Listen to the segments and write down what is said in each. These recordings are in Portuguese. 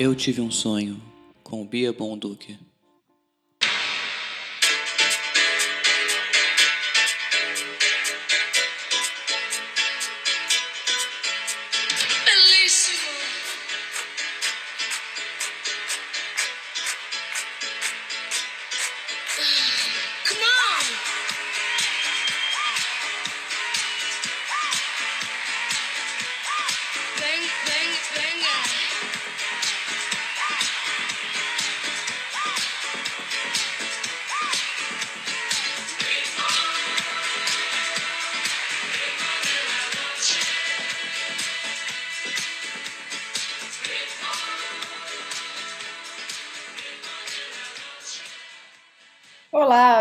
Eu tive um sonho com Bia Bonduque.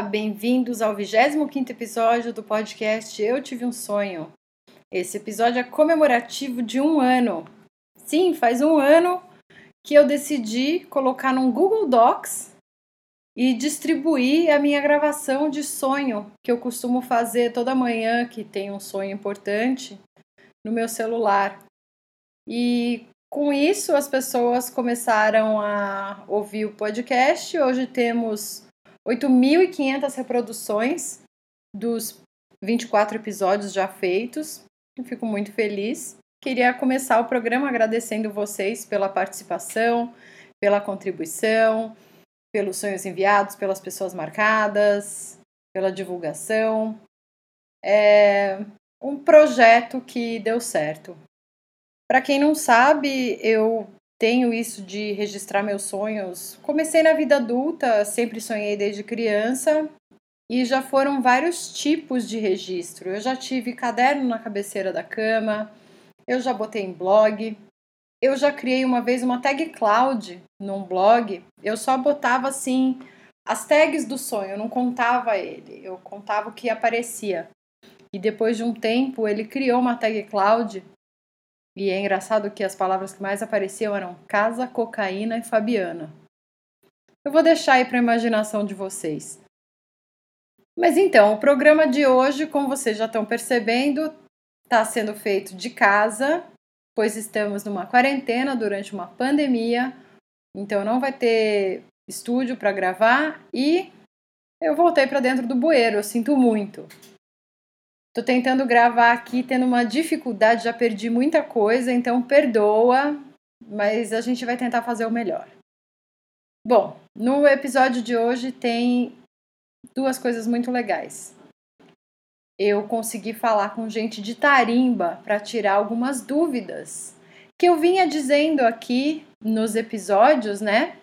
Bem-vindos ao 25º episódio do podcast Eu Tive um Sonho. Esse episódio é comemorativo de um ano. Sim, faz um ano que eu decidi colocar num Google Docs e distribuir a minha gravação de sonho que eu costumo fazer toda manhã que tem um sonho importante no meu celular. E com isso as pessoas começaram a ouvir o podcast. Hoje temos 8.500 reproduções dos 24 episódios já feitos. Eu fico muito feliz. Queria começar o programa agradecendo vocês pela participação, pela contribuição, pelos sonhos enviados, pelas pessoas marcadas, pela divulgação. É um projeto que deu certo. Para quem não sabe, eu tenho isso de registrar meus sonhos. Comecei na vida adulta, sempre sonhei desde criança e já foram vários tipos de registro. Eu já tive caderno na cabeceira da cama, eu já botei em blog, eu já criei uma vez uma tag cloud num blog. Eu só botava assim as tags do sonho, eu não contava ele, eu contava o que aparecia. E depois de um tempo ele criou uma tag cloud e é engraçado que as palavras que mais apareciam eram casa, cocaína e Fabiana. Eu vou deixar aí para a imaginação de vocês. Mas então, o programa de hoje, como vocês já estão percebendo, está sendo feito de casa, pois estamos numa quarentena durante uma pandemia, então não vai ter estúdio para gravar e eu voltei para dentro do bueiro, eu sinto muito. Tô tentando gravar aqui tendo uma dificuldade, já perdi muita coisa, então perdoa, mas a gente vai tentar fazer o melhor. Bom, no episódio de hoje tem duas coisas muito legais. Eu consegui falar com gente de Tarimba para tirar algumas dúvidas que eu vinha dizendo aqui nos episódios, né?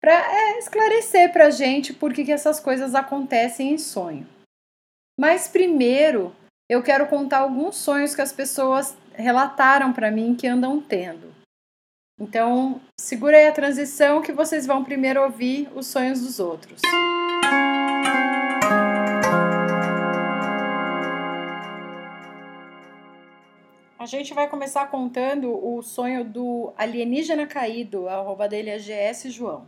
Para é, esclarecer para gente por que, que essas coisas acontecem em sonho. Mas primeiro, eu quero contar alguns sonhos que as pessoas relataram para mim que andam tendo. Então, segura aí a transição que vocês vão primeiro ouvir os sonhos dos outros. A gente vai começar contando o sonho do alienígena caído, a arroba dele é GS João.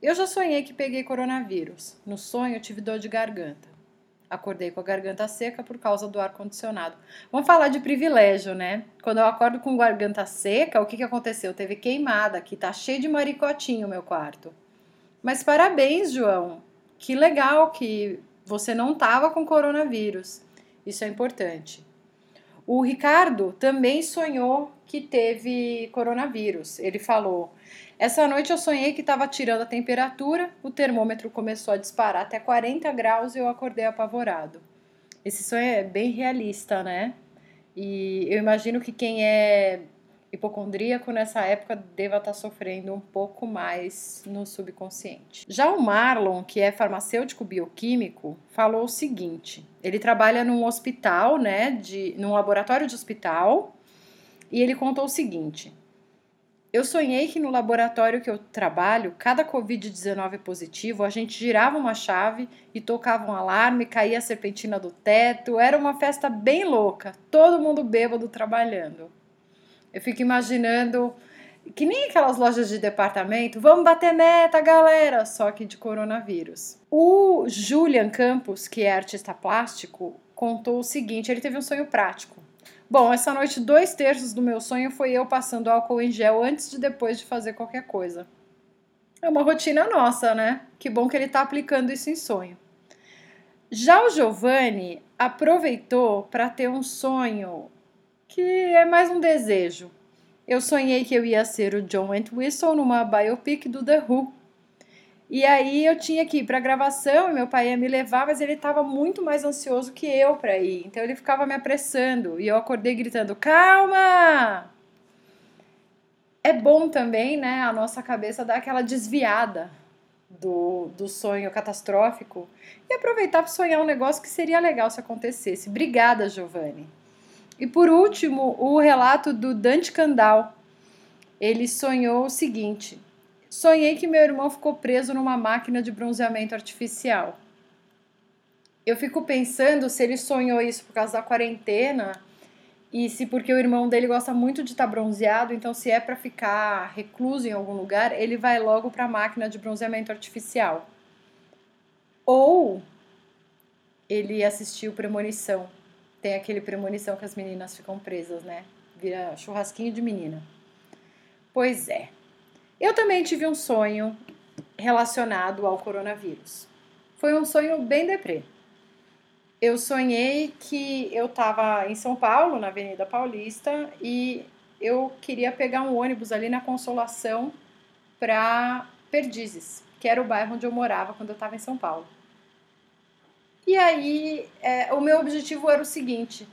Eu já sonhei que peguei coronavírus. No sonho tive dor de garganta. Acordei com a garganta seca por causa do ar-condicionado. Vamos falar de privilégio, né? Quando eu acordo com garganta seca, o que, que aconteceu? Teve queimada, aqui tá cheio de maricotinho o meu quarto. Mas parabéns, João. Que legal que você não tava com coronavírus. Isso é importante. O Ricardo também sonhou que teve coronavírus. Ele falou: Essa noite eu sonhei que estava tirando a temperatura, o termômetro começou a disparar até 40 graus e eu acordei apavorado. Esse sonho é bem realista, né? E eu imagino que quem é hipocondríaco nessa época deva estar sofrendo um pouco mais no subconsciente. Já o Marlon, que é farmacêutico bioquímico, falou o seguinte: ele trabalha num hospital, né, de, num laboratório de hospital, e ele contou o seguinte: eu sonhei que no laboratório que eu trabalho, cada Covid-19 positivo, a gente girava uma chave e tocava um alarme, caía a serpentina do teto. Era uma festa bem louca, todo mundo bêbado trabalhando. Eu fico imaginando que nem aquelas lojas de departamento, vamos bater meta, galera, só que de coronavírus. O Julian Campos, que é artista plástico, contou o seguinte: ele teve um sonho prático. Bom, essa noite, dois terços do meu sonho foi eu passando álcool em gel antes de depois de fazer qualquer coisa. É uma rotina nossa, né? Que bom que ele tá aplicando isso em sonho. Já o Giovanni aproveitou para ter um sonho que é mais um desejo. Eu sonhei que eu ia ser o John Entwistle numa biopic do The Who. E aí eu tinha que ir para gravação, e meu pai ia me levar, mas ele estava muito mais ansioso que eu para ir. Então ele ficava me apressando e eu acordei gritando: "Calma!" É bom também, né, a nossa cabeça dar aquela desviada do, do sonho catastrófico e aproveitar para sonhar um negócio que seria legal se acontecesse. Obrigada, Giovanni. E por último, o relato do Dante Candal. Ele sonhou o seguinte: Sonhei que meu irmão ficou preso numa máquina de bronzeamento artificial. Eu fico pensando se ele sonhou isso por causa da quarentena e se porque o irmão dele gosta muito de estar tá bronzeado, então se é para ficar recluso em algum lugar, ele vai logo para a máquina de bronzeamento artificial. Ou ele assistiu Premonição. Tem aquele Premonição que as meninas ficam presas, né? Vira churrasquinho de menina. Pois é. Eu também tive um sonho relacionado ao coronavírus. Foi um sonho bem deprê. Eu sonhei que eu estava em São Paulo, na Avenida Paulista, e eu queria pegar um ônibus ali na Consolação para Perdizes, que era o bairro onde eu morava quando eu estava em São Paulo. E aí, é, o meu objetivo era o seguinte: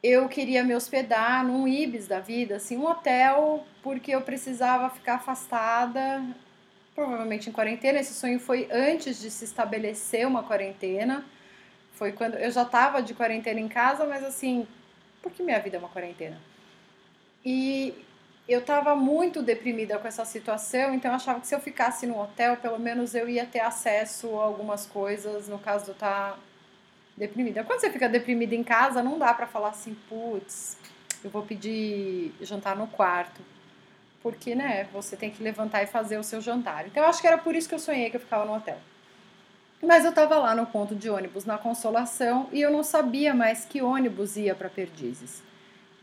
eu queria me hospedar num Ibis da vida, assim, um hotel, porque eu precisava ficar afastada, provavelmente em quarentena. Esse sonho foi antes de se estabelecer uma quarentena. Foi quando eu já estava de quarentena em casa, mas assim, porque minha vida é uma quarentena. E eu estava muito deprimida com essa situação, então eu achava que se eu ficasse no hotel, pelo menos eu ia ter acesso a algumas coisas, no caso de eu estar tá deprimida. Quando você fica deprimida em casa, não dá para falar assim, putz, eu vou pedir jantar no quarto. Porque, né, você tem que levantar e fazer o seu jantar. Então, eu acho que era por isso que eu sonhei que eu ficava no hotel. Mas eu estava lá no ponto de ônibus na Consolação e eu não sabia mais que ônibus ia para Perdizes.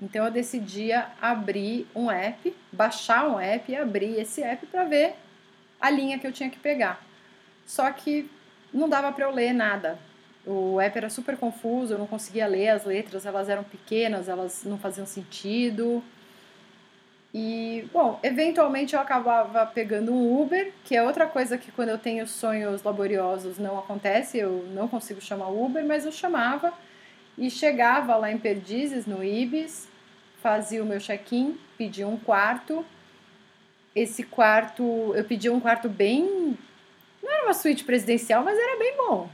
Então eu decidi abrir um app, baixar um app e abrir esse app para ver a linha que eu tinha que pegar. Só que não dava para eu ler nada. O app era super confuso, eu não conseguia ler as letras, elas eram pequenas, elas não faziam sentido. E, bom, eventualmente eu acabava pegando um Uber, que é outra coisa que quando eu tenho sonhos laboriosos não acontece, eu não consigo chamar Uber, mas eu chamava e chegava lá em Perdizes, no Ibis, fazia o meu check-in, pedia um quarto. Esse quarto, eu pedi um quarto bem. Não era uma suíte presidencial, mas era bem bom.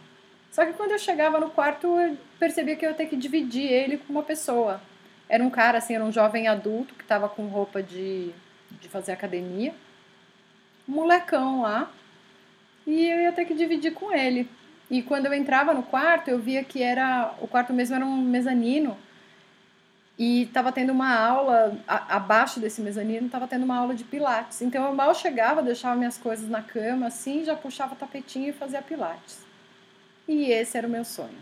Só que quando eu chegava no quarto, eu percebia que eu ia ter que dividir ele com uma pessoa. Era um cara, assim, era um jovem adulto que estava com roupa de, de fazer academia. Um molecão lá. E eu ia ter que dividir com ele. E quando eu entrava no quarto, eu via que era o quarto mesmo era um mezanino. E estava tendo uma aula, a, abaixo desse mezanino, estava tendo uma aula de pilates. Então eu mal chegava, deixava minhas coisas na cama, assim, já puxava tapetinho e fazia pilates. E esse era o meu sonho.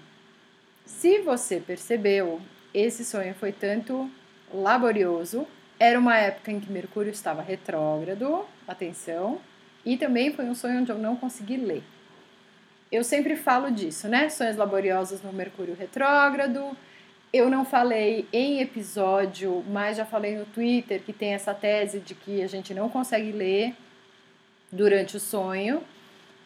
Se você percebeu, esse sonho foi tanto laborioso, era uma época em que Mercúrio estava retrógrado, atenção, e também foi um sonho onde eu não consegui ler. Eu sempre falo disso, né? Sonhos laboriosos no Mercúrio retrógrado. Eu não falei em episódio, mas já falei no Twitter que tem essa tese de que a gente não consegue ler durante o sonho.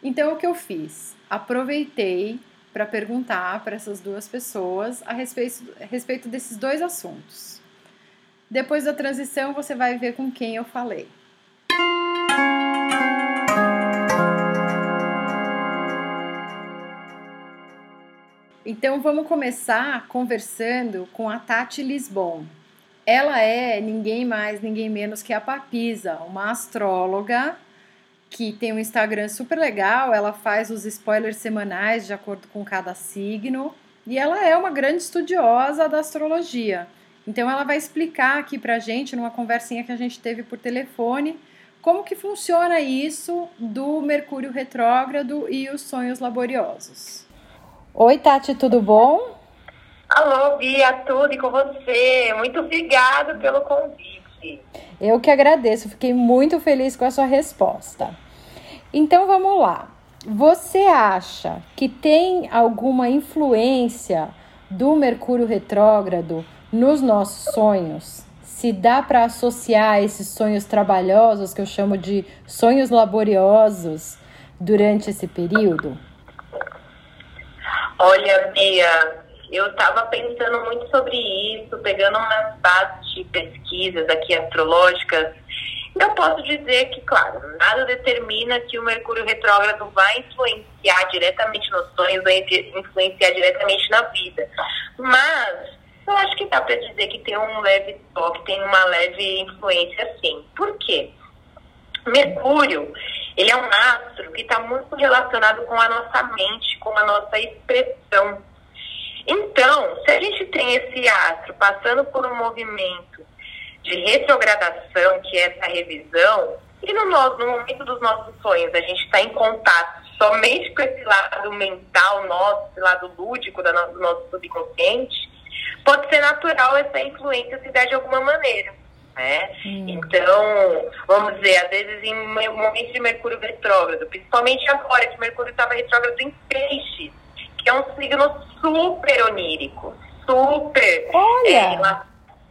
Então, o que eu fiz? Aproveitei para perguntar para essas duas pessoas a respeito, a respeito desses dois assuntos. Depois da transição, você vai ver com quem eu falei. Então vamos começar conversando com a Tati Lisbon. Ela é ninguém mais, ninguém menos que a Papisa, uma astróloga que tem um Instagram super legal, ela faz os spoilers semanais de acordo com cada signo, e ela é uma grande estudiosa da astrologia. Então ela vai explicar aqui pra gente, numa conversinha que a gente teve por telefone, como que funciona isso do Mercúrio retrógrado e os sonhos laboriosos. Oi, Tati, tudo bom? Alô, Bia, tudo e com você? Muito obrigada pelo convite. Eu que agradeço, fiquei muito feliz com a sua resposta. Então vamos lá. Você acha que tem alguma influência do Mercúrio retrógrado nos nossos sonhos? Se dá para associar esses sonhos trabalhosos, que eu chamo de sonhos laboriosos, durante esse período? Olha, Bia, eu estava pensando muito sobre isso, pegando umas bases de pesquisas aqui astrológicas. Eu posso dizer que, claro, nada determina que o Mercúrio retrógrado vai influenciar diretamente nos sonhos, vai influenciar diretamente na vida. Mas eu acho que dá para dizer que tem um leve toque, tem uma leve influência sim. Por quê? Mercúrio, ele é um astro que está muito relacionado com a nossa mente, com a nossa expressão. Então, se a gente tem esse astro passando por um movimento de retrogradação, que é essa revisão, e no, nosso, no momento dos nossos sonhos a gente está em contato somente com esse lado mental nosso, esse lado lúdico do nosso subconsciente, pode ser natural essa influência se dar de alguma maneira. Né? Hum. Então, vamos dizer, às vezes em momentos de Mercúrio retrógrado, principalmente agora que Mercúrio estava retrógrado em peixes, que é um signo super onírico, super é,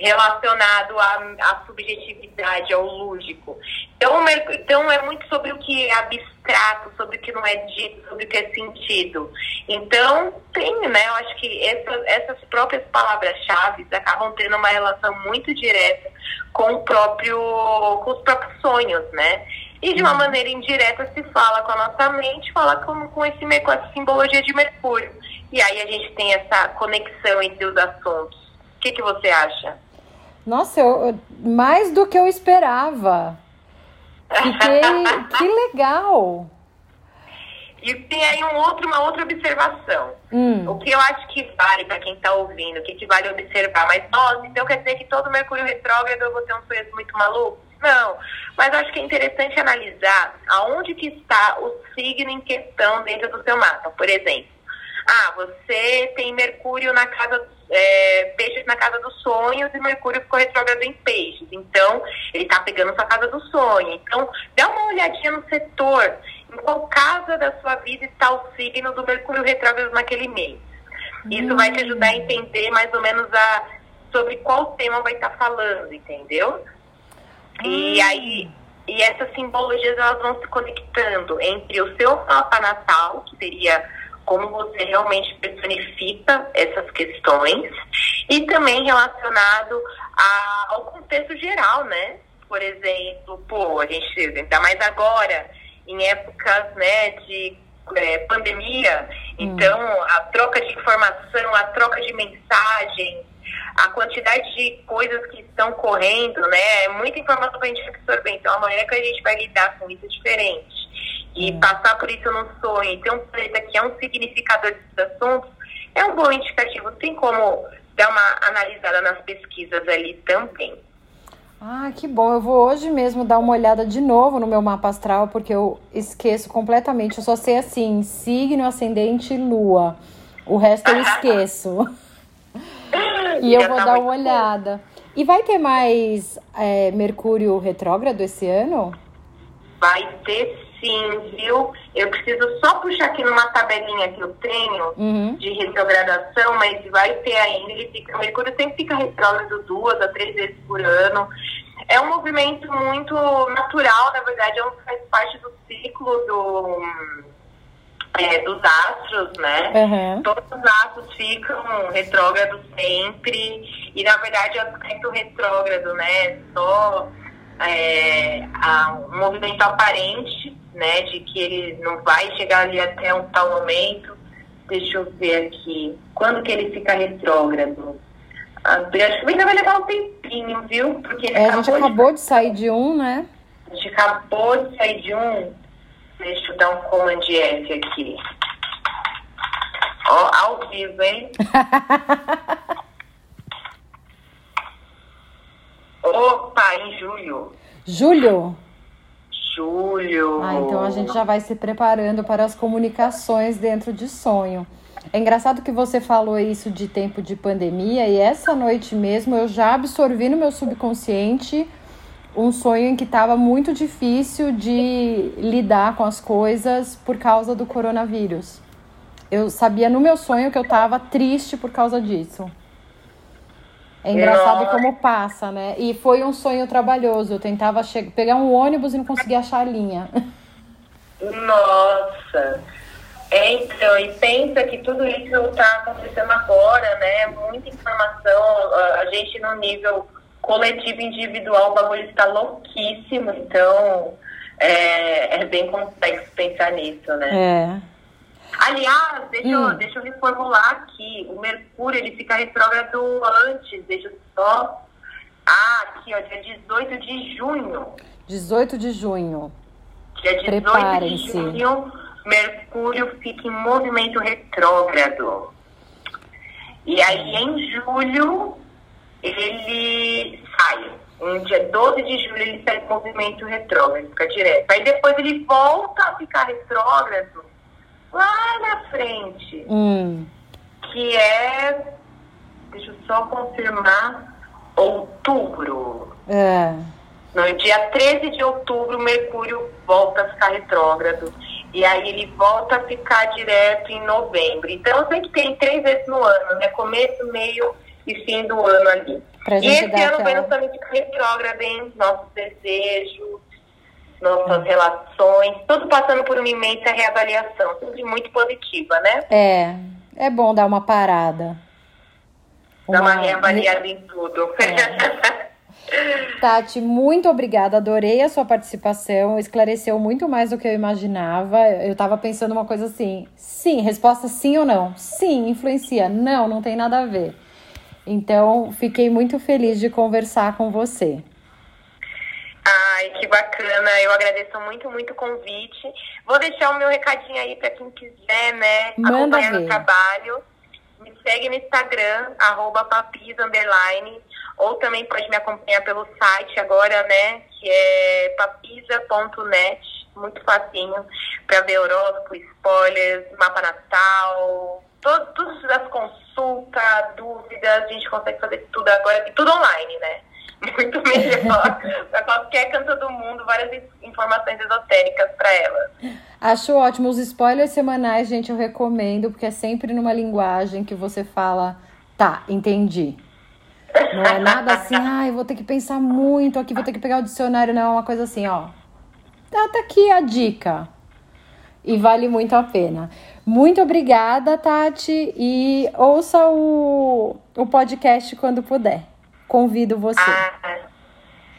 relacionado à, à, subjetividade, ao lúdico. Então, então, é muito sobre o que é abstrato, sobre o que não é dito, sobre o que é sentido. Então, tem, né? Eu acho que essa, essas próprias palavras-chave acabam tendo uma relação muito direta com o próprio, com os próprios sonhos, né? E de uma uhum. maneira indireta se fala com a nossa mente, fala com, com, esse, com essa simbologia de Mercúrio. E aí a gente tem essa conexão entre os assuntos. O que, que você acha? Nossa, eu, mais do que eu esperava. Fiquei, que legal! E tem aí um outro, uma outra observação. Hum. O que eu acho que vale para quem está ouvindo, o que, que vale observar. Mas, nossa, então quer dizer que todo Mercúrio retrógrado eu vou ter um sonho muito maluco? Não. Mas acho que é interessante analisar aonde que está o signo em questão dentro do seu mapa. Por exemplo, ah, você tem Mercúrio na casa, é, peixes na casa dos sonhos e Mercúrio ficou retrógrado em peixes. Então, ele está pegando sua casa do sonho. Então, dá uma olhadinha no setor, em qual casa da sua vida está o signo do Mercúrio retrógrado naquele mês. Isso hum. vai te ajudar a entender mais ou menos a, sobre qual tema vai estar tá falando, entendeu? Hum. E aí, e essas simbologias elas vão se conectando entre o seu mapa natal, que seria como você realmente personifica essas questões e também relacionado a, ao contexto geral, né? Por exemplo, pô, a gente, ainda mais agora, em épocas né, de é, pandemia, hum. então a troca de informação, a troca de mensagens, a quantidade de coisas que estão correndo, né? É muita informação para a gente absorver. Então, a maneira que a gente vai lidar com isso é diferente e hum. passar por isso no sonho, e ter um planeta que é um significador desses assuntos, é um bom indicativo. Tem como dar uma analisada nas pesquisas ali também. Ah, que bom. Eu vou hoje mesmo dar uma olhada de novo no meu mapa astral, porque eu esqueço completamente. Eu só sei assim, signo, ascendente e lua. O resto eu esqueço. e eu vou tá dar uma olhada. Bom. E vai ter mais é, Mercúrio retrógrado esse ano? Vai ter Sim, viu? Eu preciso só puxar aqui numa tabelinha que eu tenho uhum. de retrogradação, mas vai ter ainda. Ele fica, o Mercúrio sempre fica retrógrado duas a três vezes por ano. É um movimento muito natural, na verdade, é um, faz parte do ciclo do, é, dos astros, né? Uhum. Todos os astros ficam retrógrados sempre. E, na verdade, o aspecto retrógrado, né? Só é, um movimento aparente né, de que ele não vai chegar ali até um tal momento. Deixa eu ver aqui. Quando que ele fica retrógrado? Ah, acho que ainda vai levar um tempinho, viu? Porque é, a gente acabou de... de... sair de um, né? A gente acabou de sair de um. Deixa eu dar um command F aqui. Ó, ao vivo, hein? Opa, em julho. Julho? julho. Ah, então a gente já vai se preparando para as comunicações dentro de sonho. É engraçado que você falou isso de tempo de pandemia e essa noite mesmo eu já absorvi no meu subconsciente um sonho em que estava muito difícil de lidar com as coisas por causa do coronavírus. Eu sabia no meu sonho que eu estava triste por causa disso. É engraçado Nossa. como passa, né? E foi um sonho trabalhoso. Eu tentava che- pegar um ônibus e não conseguia achar a linha. Nossa! É, então, e pensa que tudo isso está acontecendo agora, né? Muita informação, a- a gente no nível coletivo, individual, o bagulho está louquíssimo, então é, é bem complexo pensar nisso, né? É. Aliás, deixa, Hum. eu, deixa eu reformular aqui. O Mercúrio, ele fica retrógrado antes, deixa eu só... Ah, aqui, ó, dia 18 de junho. 18 de junho. Dia 18 de Preparem-se. junho, Mercúrio fica em movimento retrógrado. E aí, em julho, ele sai. No dia 12 de julho, ele sai em movimento retrógrado, fica direto. Aí depois ele volta a ficar retrógrado lá na frente, Hum. que é, deixa eu só confirmar, outubro. É. No dia 13 de outubro, Mercúrio volta a ficar retrógrado. E aí ele volta a ficar direto em novembro. Então eu sei que tem três vezes no ano, né? Começo, meio e fim do ano ali. E esse dar ano Vênus também fica retrógrado, hein? Nossos desejos, nossas relações, tudo passando por uma imensa reavaliação. Sempre muito positiva, né? É. É bom dar uma parada. Dá uma Uma- reavaliada em tudo. É. Tati, muito obrigada. Adorei a sua participação. Esclareceu muito mais do que eu imaginava. Eu tava pensando uma coisa assim: sim, resposta sim ou não? Sim, influencia. Não, não tem nada a ver. Então, fiquei muito feliz de conversar com você. Ai, que bacana. Eu agradeço muito, muito o convite. Vou deixar o meu recadinho aí para quem quiser, né, Manda acompanhar ver. o trabalho. Me segue no Instagram, arroba papis, underline, ou também pode me acompanhar pelo site agora, né, que é papisa.net, muito facinho, para ver horóscopo, spoilers, mapa natal, to- todas as consultas, dúvidas, a gente consegue fazer tudo agora, e tudo online, né? Muito melhor para qualquer canto do mundo, várias in- informações esotéricas para elas. Acho ótimo. Os spoilers semanais, gente, eu recomendo, porque é sempre numa linguagem que você fala, tá, entendi. Não é nada assim, ai, vou ter que pensar muito aqui, vou ter que pegar o dicionário, não, é uma coisa assim, ó. Tá, tá aqui a dica. E vale muito a pena. Muito obrigada, Tati, e ouça o, o podcast quando puder. Convido você. Ah,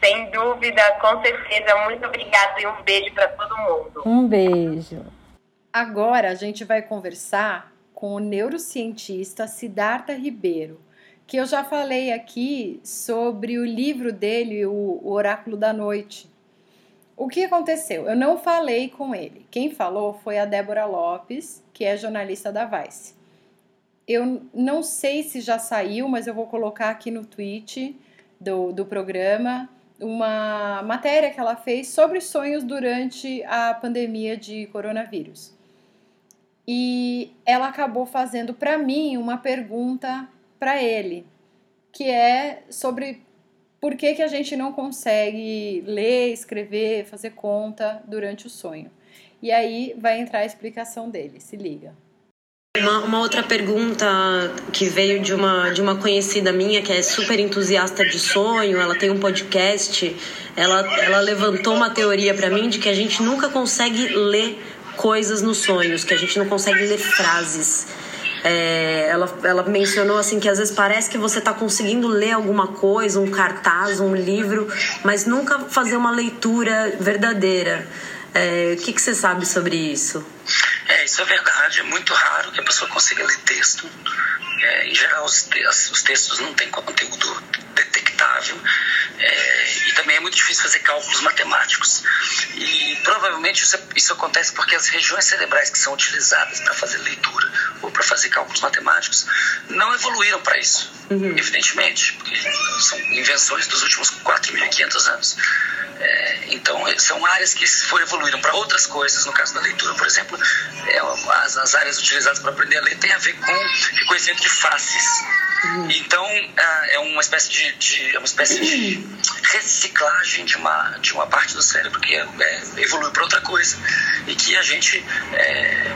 sem dúvida, com certeza. Muito obrigada e um beijo para todo mundo. Um beijo. Agora a gente vai conversar com o neurocientista Siddhartha Ribeiro, que eu já falei aqui sobre o livro dele, o, o Oráculo da Noite. O que aconteceu? Eu não falei com ele. Quem falou foi a Débora Lopes, que é jornalista da Vice. Eu não sei se já saiu, mas eu vou colocar aqui no tweet do, do programa uma matéria que ela fez sobre sonhos durante a pandemia de coronavírus. E ela acabou fazendo para mim uma pergunta para ele, que é sobre por que, que a gente não consegue ler, escrever, fazer conta durante o sonho. E aí vai entrar a explicação dele, se liga. Uma, uma outra pergunta que veio de uma, de uma conhecida minha que é super entusiasta de sonho, ela tem um podcast, ela, ela levantou uma teoria para mim de que a gente nunca consegue ler coisas nos sonhos, que a gente não consegue ler frases. É, ela, ela mencionou assim que às vezes parece que você está conseguindo ler alguma coisa, um cartaz, um livro, mas nunca fazer uma leitura verdadeira. É, o que, que você sabe sobre isso? É, isso é verdade. É muito raro que a pessoa consiga ler texto. É, em geral, os, te os, textos não têm conteúdo detectável. É, e também é muito difícil fazer cálculos matemáticos. E provavelmente isso, isso acontece porque as regiões cerebrais que são utilizadas para fazer leitura ou para fazer cálculos matemáticos não evoluíram para isso, uhum. evidentemente, porque são invenções dos últimos 4.500 anos. É, então, são áreas que foram evoluíram para outras coisas. No caso da leitura, por exemplo, é, as, as áreas utilizadas para aprender a ler têm a ver com reconhecimento de faces. Então, é uma espécie de, de, é uma espécie de reciclagem de uma, de uma parte do cérebro que é, evoluiu para outra coisa e que a gente, é,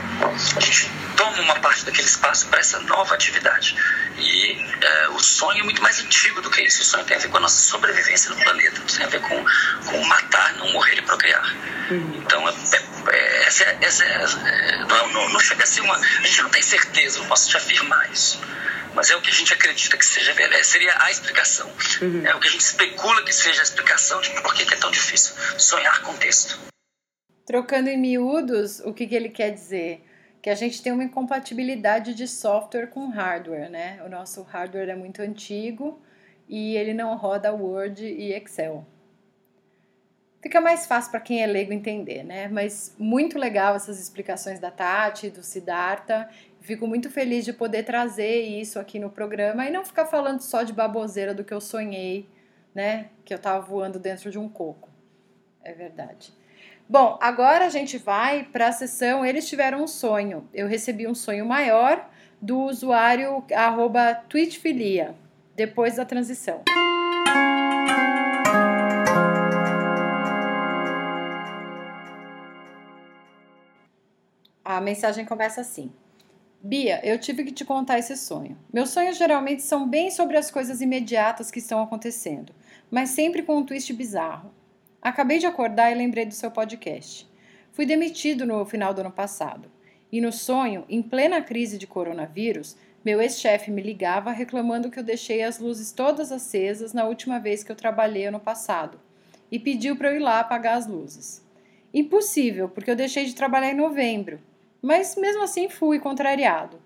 a gente toma uma parte daquele espaço para essa nova atividade. E é, o sonho é muito mais antigo do que isso. O sonho tem a ver com a nossa sobrevivência no planeta, tem a ver com, com matar, não morrer e procriar. Então, é, é, essa, essa não, não, não chega a ser uma. A gente não tem certeza, não posso te afirmar isso mas é o que a gente acredita que seja verdade, seria a explicação. Uhum. É o que a gente especula que seja a explicação de por que é tão difícil sonhar com texto. Trocando em miúdos, o que, que ele quer dizer? Que a gente tem uma incompatibilidade de software com hardware, né? O nosso hardware é muito antigo e ele não roda Word e Excel. Fica mais fácil para quem é leigo entender, né? Mas muito legal essas explicações da Tati, do Siddhartha. Fico muito feliz de poder trazer isso aqui no programa e não ficar falando só de baboseira do que eu sonhei, né? Que eu tava voando dentro de um coco. É verdade. Bom, agora a gente vai para a sessão Eles Tiveram um Sonho. Eu recebi um sonho maior do usuário arroba Twitchfilia, depois da transição. A mensagem começa assim. Bia, eu tive que te contar esse sonho. Meus sonhos geralmente são bem sobre as coisas imediatas que estão acontecendo, mas sempre com um twist bizarro. Acabei de acordar e lembrei do seu podcast. Fui demitido no final do ano passado. E no sonho, em plena crise de coronavírus, meu ex-chefe me ligava reclamando que eu deixei as luzes todas acesas na última vez que eu trabalhei ano passado e pediu para eu ir lá apagar as luzes. Impossível, porque eu deixei de trabalhar em novembro mas mesmo assim fui contrariado,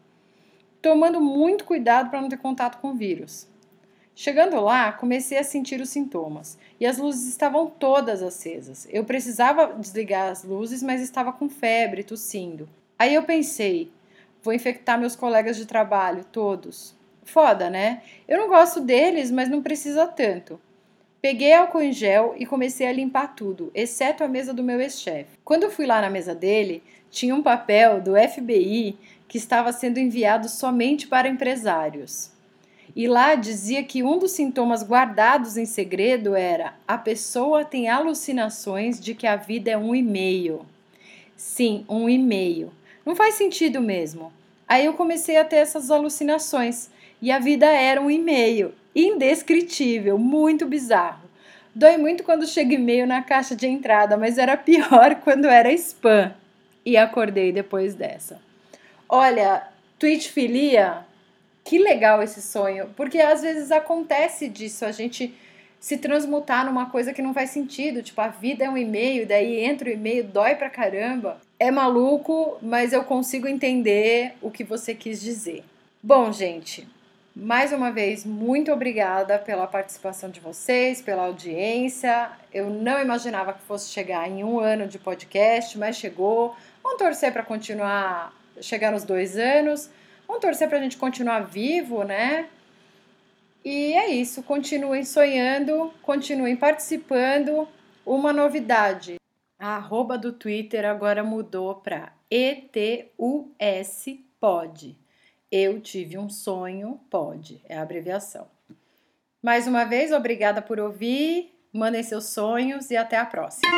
tomando muito cuidado para não ter contato com o vírus. Chegando lá, comecei a sentir os sintomas e as luzes estavam todas acesas. Eu precisava desligar as luzes, mas estava com febre, tossindo. Aí eu pensei, vou infectar meus colegas de trabalho, todos. Foda, né? Eu não gosto deles, mas não precisa tanto. Peguei álcool em gel e comecei a limpar tudo, exceto a mesa do meu ex-chefe. Quando fui lá na mesa dele, tinha um papel do FBI que estava sendo enviado somente para empresários. E lá dizia que um dos sintomas guardados em segredo era a pessoa tem alucinações de que a vida é um e-mail. Sim, um e-mail. Não faz sentido mesmo. Aí eu comecei a ter essas alucinações e a vida era um e-mail indescritível, muito bizarro. Dói muito quando chega e-mail na caixa de entrada, mas era pior quando era spam. E acordei depois dessa. Olha, Twitchfilia, que legal esse sonho, porque às vezes acontece disso, a gente se transmutar numa coisa que não faz sentido, tipo, a vida é um e-mail, daí entra o e-mail, dói pra caramba. É maluco, mas eu consigo entender o que você quis dizer. Bom, gente, mais uma vez, muito obrigada pela participação de vocês, pela audiência. Eu não imaginava que fosse chegar em um ano de podcast, mas chegou. Vamos torcer para continuar, chegar nos dois anos. Vamos torcer para a gente continuar vivo, né? E é isso. Continuem sonhando, continuem participando. Uma novidade: a arroba do Twitter agora mudou para ETUSPod. Eu tive um sonho, pode, é a abreviação. Mais uma vez, obrigada por ouvir, mandem seus sonhos e até a próxima.